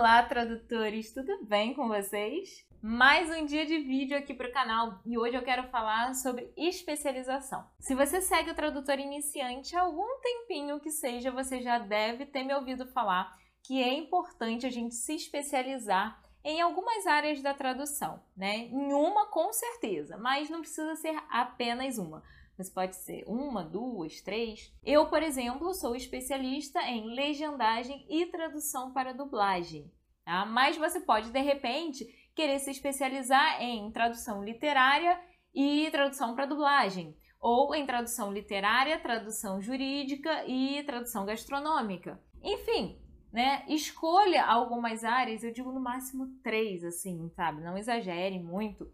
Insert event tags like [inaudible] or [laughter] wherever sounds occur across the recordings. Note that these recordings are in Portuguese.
Olá, tradutores, tudo bem com vocês? Mais um dia de vídeo aqui para o canal e hoje eu quero falar sobre especialização. Se você segue o tradutor iniciante há algum tempinho que seja, você já deve ter me ouvido falar que é importante a gente se especializar em algumas áreas da tradução, né? Em uma com certeza, mas não precisa ser apenas uma mas pode ser uma, duas, três. Eu, por exemplo, sou especialista em legendagem e tradução para dublagem. Tá? Mas você pode, de repente, querer se especializar em tradução literária e tradução para dublagem, ou em tradução literária, tradução jurídica e tradução gastronômica. Enfim, né? Escolha algumas áreas, eu digo no máximo três, assim, sabe? Não exagere muito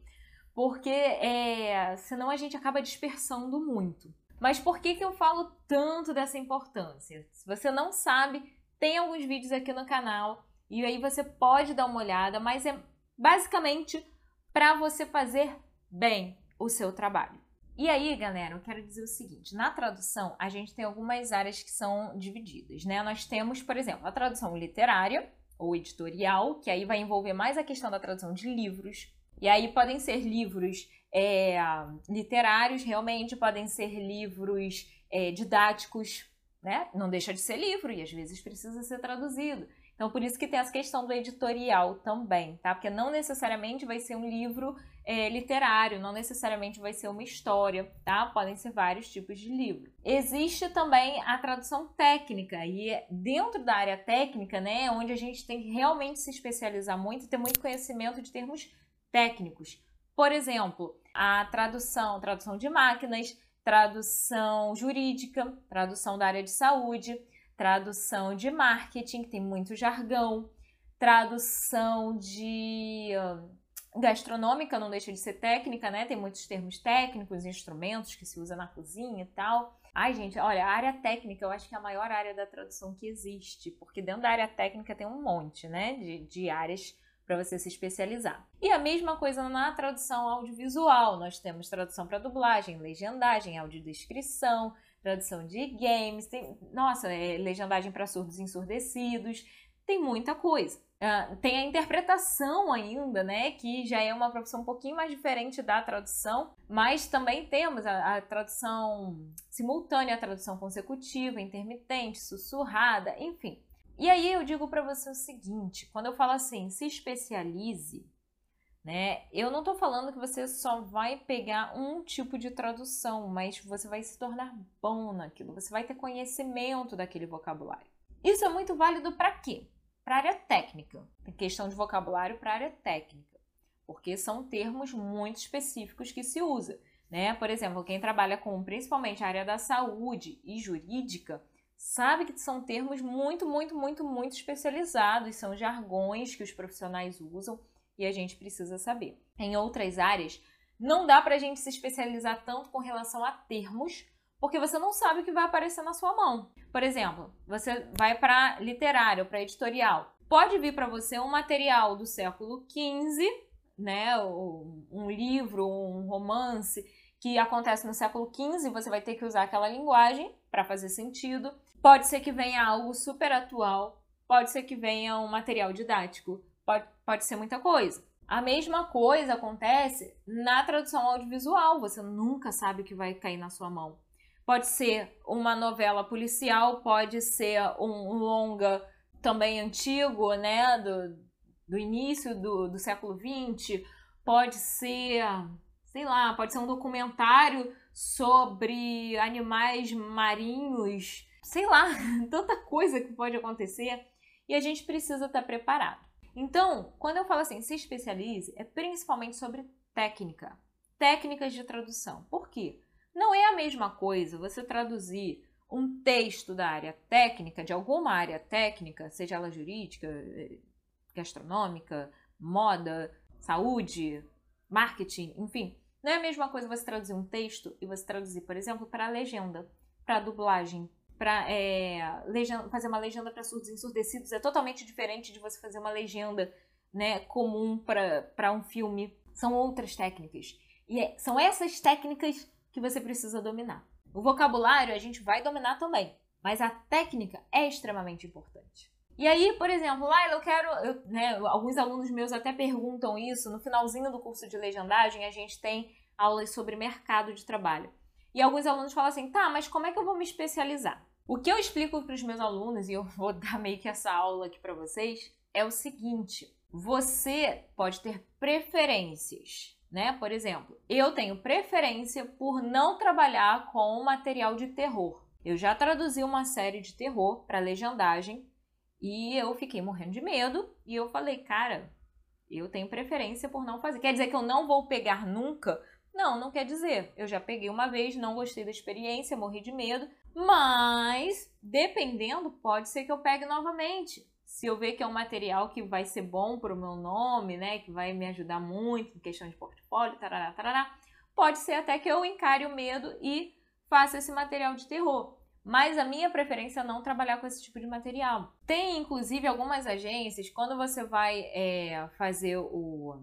porque é, senão a gente acaba dispersando muito. Mas por que, que eu falo tanto dessa importância? Se você não sabe, tem alguns vídeos aqui no canal e aí você pode dar uma olhada, mas é basicamente para você fazer bem o seu trabalho. E aí, galera, eu quero dizer o seguinte: na tradução, a gente tem algumas áreas que são divididas, né? Nós temos, por exemplo, a tradução literária ou editorial, que aí vai envolver mais a questão da tradução de livros, e aí podem ser livros é, literários, realmente, podem ser livros é, didáticos, né? Não deixa de ser livro e às vezes precisa ser traduzido. Então, por isso que tem essa questão do editorial também, tá? Porque não necessariamente vai ser um livro é, literário, não necessariamente vai ser uma história, tá? Podem ser vários tipos de livro. Existe também a tradução técnica, e é dentro da área técnica, né, onde a gente tem que realmente se especializar muito e ter muito conhecimento de termos técnicos. Por exemplo, a tradução, tradução de máquinas, tradução jurídica, tradução da área de saúde, tradução de marketing, que tem muito jargão, tradução de uh, gastronômica, não deixa de ser técnica, né? Tem muitos termos técnicos, instrumentos que se usa na cozinha e tal. Ai, gente, olha, a área técnica eu acho que é a maior área da tradução que existe, porque dentro da área técnica tem um monte, né, de, de áreas para você se especializar. E a mesma coisa na tradução audiovisual. Nós temos tradução para dublagem, legendagem, audiodescrição, tradução de games, tem, nossa, é, legendagem para surdos ensurdecidos, tem muita coisa. Uh, tem a interpretação ainda, né? Que já é uma profissão um pouquinho mais diferente da tradução, mas também temos a, a tradução simultânea, a tradução consecutiva, intermitente, sussurrada, enfim. E aí eu digo para você o seguinte, quando eu falo assim, se especialize, né? Eu não estou falando que você só vai pegar um tipo de tradução, mas você vai se tornar bom naquilo, você vai ter conhecimento daquele vocabulário. Isso é muito válido para quê? Para área técnica. Questão de vocabulário para área técnica, porque são termos muito específicos que se usa, né? Por exemplo, quem trabalha com principalmente a área da saúde e jurídica, sabe que são termos muito, muito, muito, muito especializados, são jargões que os profissionais usam e a gente precisa saber. Em outras áreas, não dá para a gente se especializar tanto com relação a termos, porque você não sabe o que vai aparecer na sua mão. Por exemplo, você vai para literário, para editorial. Pode vir para você um material do século XV, né, um livro, um romance que acontece no século XV, você vai ter que usar aquela linguagem para fazer sentido. Pode ser que venha algo super atual, pode ser que venha um material didático, pode, pode ser muita coisa. A mesma coisa acontece na tradução audiovisual, você nunca sabe o que vai cair na sua mão. Pode ser uma novela policial, pode ser um longa também antigo, né, do, do início do, do século XX, pode ser, sei lá, pode ser um documentário sobre animais marinhos sei lá, [laughs] tanta coisa que pode acontecer e a gente precisa estar preparado. Então, quando eu falo assim, se especialize, é principalmente sobre técnica, técnicas de tradução. Por quê? Não é a mesma coisa você traduzir um texto da área técnica, de alguma área técnica, seja ela jurídica, eh, gastronômica, moda, saúde, marketing, enfim. Não é a mesma coisa você traduzir um texto e você traduzir, por exemplo, para legenda, para dublagem, para é, fazer uma legenda para surdos ensurdecidos é totalmente diferente de você fazer uma legenda né, comum para um filme. São outras técnicas. E é, são essas técnicas que você precisa dominar. O vocabulário a gente vai dominar também, mas a técnica é extremamente importante. E aí, por exemplo, lá eu quero, eu, né, alguns alunos meus até perguntam isso, no finalzinho do curso de legendagem a gente tem aulas sobre mercado de trabalho. E alguns alunos falam assim, tá, mas como é que eu vou me especializar? O que eu explico para os meus alunos, e eu vou [laughs] dar meio que essa aula aqui para vocês, é o seguinte: você pode ter preferências, né? Por exemplo, eu tenho preferência por não trabalhar com material de terror. Eu já traduzi uma série de terror para legendagem e eu fiquei morrendo de medo e eu falei, cara, eu tenho preferência por não fazer. Quer dizer que eu não vou pegar nunca? Não, não quer dizer. Eu já peguei uma vez, não gostei da experiência, morri de medo, mas dependendo, pode ser que eu pegue novamente. Se eu ver que é um material que vai ser bom para o meu nome, né, que vai me ajudar muito em questão de portfólio, tarará, tarará, pode ser até que eu encare o medo e faça esse material de terror. Mas a minha preferência é não trabalhar com esse tipo de material. Tem, inclusive, algumas agências, quando você vai é, fazer o,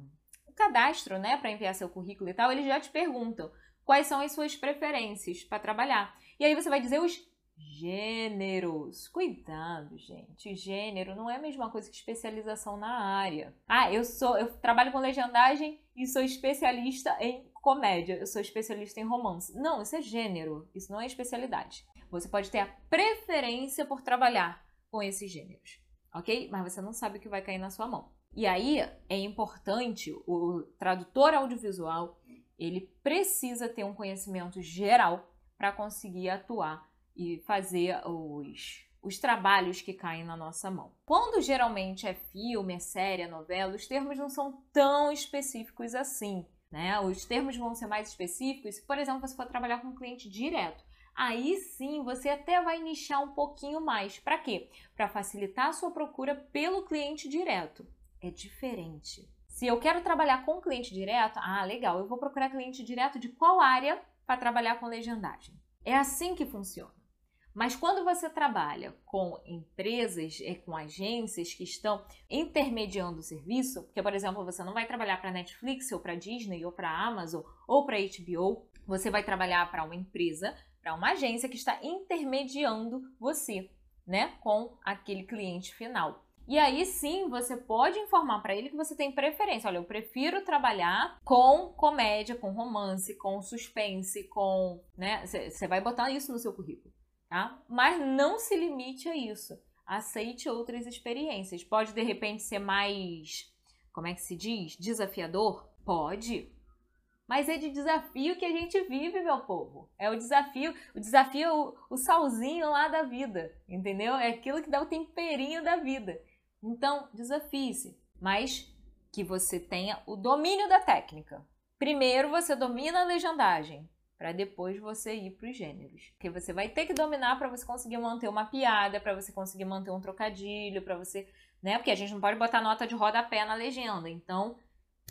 cadastro, né, para enviar seu currículo e tal, eles já te perguntam quais são as suas preferências para trabalhar. E aí você vai dizer os gêneros. Cuidado, gente. Gênero não é a mesma coisa que especialização na área. Ah, eu sou, eu trabalho com legendagem e sou especialista em comédia. Eu sou especialista em romance. Não, isso é gênero. Isso não é especialidade. Você pode ter a preferência por trabalhar com esses gêneros, ok? Mas você não sabe o que vai cair na sua mão. E aí é importante o tradutor audiovisual ele precisa ter um conhecimento geral para conseguir atuar e fazer os, os trabalhos que caem na nossa mão. Quando geralmente é filme, é série, é novela, os termos não são tão específicos assim. Né? Os termos vão ser mais específicos se, por exemplo, você for trabalhar com um cliente direto. Aí sim você até vai nichar um pouquinho mais. Para quê? Para facilitar a sua procura pelo cliente direto. É diferente. Se eu quero trabalhar com cliente direto, ah, legal, eu vou procurar cliente direto de qual área para trabalhar com legendagem. É assim que funciona. Mas quando você trabalha com empresas, é, com agências que estão intermediando o serviço, porque, por exemplo, você não vai trabalhar para Netflix ou para Disney ou para Amazon ou para HBO, você vai trabalhar para uma empresa, para uma agência que está intermediando você, né, com aquele cliente final. E aí sim, você pode informar para ele que você tem preferência. Olha, eu prefiro trabalhar com comédia, com romance, com suspense, com, né, você vai botar isso no seu currículo tá? Mas não se limite a isso. Aceite outras experiências. Pode de repente ser mais, como é que se diz? Desafiador? Pode. Mas é de desafio que a gente vive, meu povo. É o desafio, o desafio, o, o salzinho lá da vida, entendeu? É aquilo que dá o temperinho da vida. Então, desafie-se, mas que você tenha o domínio da técnica. Primeiro você domina a legendagem, para depois você ir para os gêneros. Porque você vai ter que dominar para você conseguir manter uma piada, para você conseguir manter um trocadilho, para você, né? Porque a gente não pode botar nota de rodapé na legenda. Então,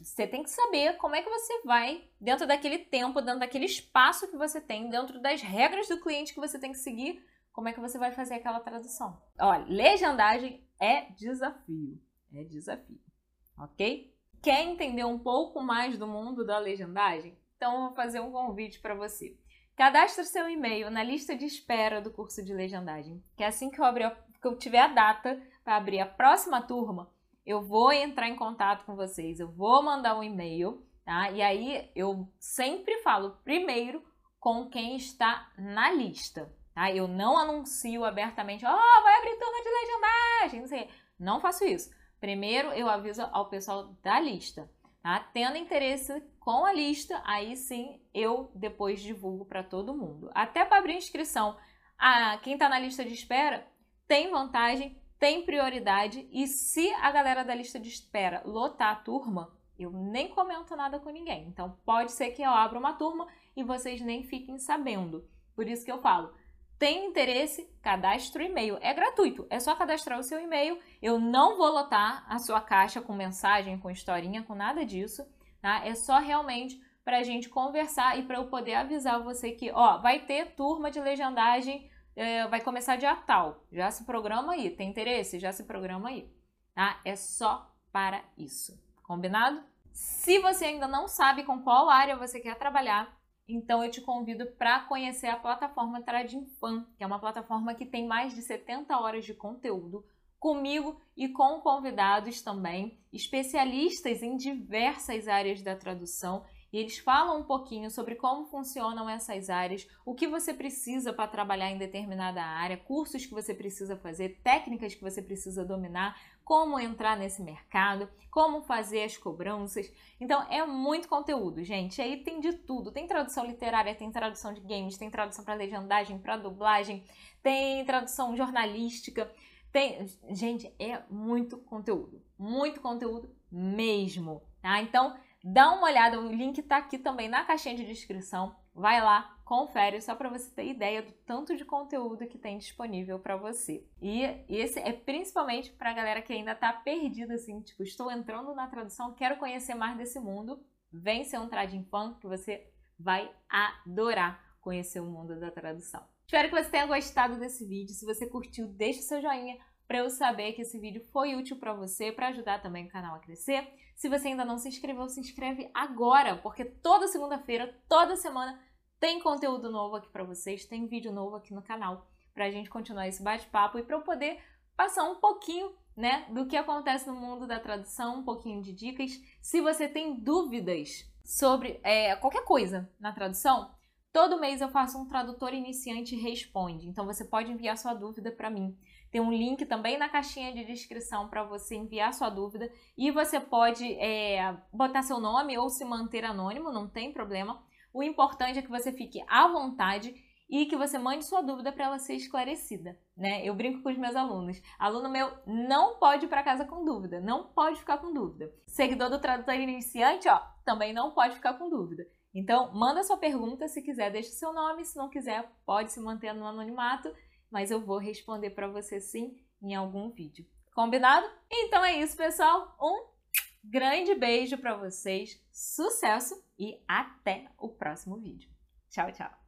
você tem que saber como é que você vai, dentro daquele tempo, dentro daquele espaço que você tem, dentro das regras do cliente que você tem que seguir, como é que você vai fazer aquela tradução. Olha, legendagem é desafio. É desafio. Ok? Quer entender um pouco mais do mundo da legendagem? Então, vou fazer um convite para você. Cadastre seu e-mail na lista de espera do curso de legendagem, que assim que eu, abrir, que eu tiver a data para abrir a próxima turma, eu vou entrar em contato com vocês, eu vou mandar um e-mail, tá? E aí eu sempre falo primeiro com quem está na lista, tá? Eu não anuncio abertamente, ó, oh, vai abrir turma de legendagem, não sei. Não faço isso. Primeiro eu aviso ao pessoal da lista. Tá? Tendo interesse com a lista, aí sim eu depois divulgo para todo mundo. Até para abrir inscrição, a, quem está na lista de espera tem vantagem, tem prioridade e se a galera da lista de espera lotar a turma, eu nem comento nada com ninguém. Então pode ser que eu abra uma turma e vocês nem fiquem sabendo. Por isso que eu falo, tem interesse, cadastre o e-mail. É gratuito, é só cadastrar o seu e-mail. Eu não vou lotar a sua caixa com mensagem, com historinha, com nada disso, tá? É só realmente para a gente conversar e para eu poder avisar você que, ó, vai ter turma de legendagem, é, vai começar dia tal. Já se programa aí. Tem interesse? Já se programa aí, tá? É só para isso. Combinado? Se você ainda não sabe com qual área você quer trabalhar, então eu te convido para conhecer a plataforma Trading Fan, que é uma plataforma que tem mais de 70 horas de conteúdo comigo e com convidados também, especialistas em diversas áreas da tradução. E eles falam um pouquinho sobre como funcionam essas áreas, o que você precisa para trabalhar em determinada área, cursos que você precisa fazer, técnicas que você precisa dominar, como entrar nesse mercado, como fazer as cobranças. Então é muito conteúdo, gente. Aí tem de tudo. Tem tradução literária, tem tradução de games, tem tradução para legendagem, para dublagem, tem tradução jornalística. Tem, gente, é muito conteúdo, muito conteúdo mesmo, tá? Então, dá uma olhada, o link tá aqui também na caixinha de descrição. Vai lá, confere só para você ter ideia do tanto de conteúdo que tem disponível para você. E esse é principalmente para a galera que ainda tá perdida assim, tipo, estou entrando na tradução, quero conhecer mais desse mundo. Vem ser um trading fan que você vai adorar conhecer o mundo da tradução. Espero que você tenha gostado desse vídeo. Se você curtiu, deixa o seu joinha para eu saber que esse vídeo foi útil para você, para ajudar também o canal a crescer. Se você ainda não se inscreveu, se inscreve agora, porque toda segunda-feira, toda semana tem conteúdo novo aqui para vocês, tem vídeo novo aqui no canal para a gente continuar esse bate-papo e para eu poder passar um pouquinho, né, do que acontece no mundo da tradução, um pouquinho de dicas. Se você tem dúvidas sobre é, qualquer coisa na tradução, todo mês eu faço um tradutor iniciante responde. Então você pode enviar sua dúvida para mim. Tem um link também na caixinha de descrição para você enviar sua dúvida e você pode é, botar seu nome ou se manter anônimo, não tem problema. O importante é que você fique à vontade e que você mande sua dúvida para ela ser esclarecida, né? Eu brinco com os meus alunos. Aluno meu não pode ir para casa com dúvida, não pode ficar com dúvida. Seguidor do tradutor iniciante, ó, também não pode ficar com dúvida. Então, manda sua pergunta, se quiser, deixa seu nome, se não quiser, pode se manter no anonimato, mas eu vou responder para você sim em algum vídeo. Combinado? Então é isso, pessoal. Um grande beijo para vocês, sucesso e até o próximo vídeo. Tchau, tchau!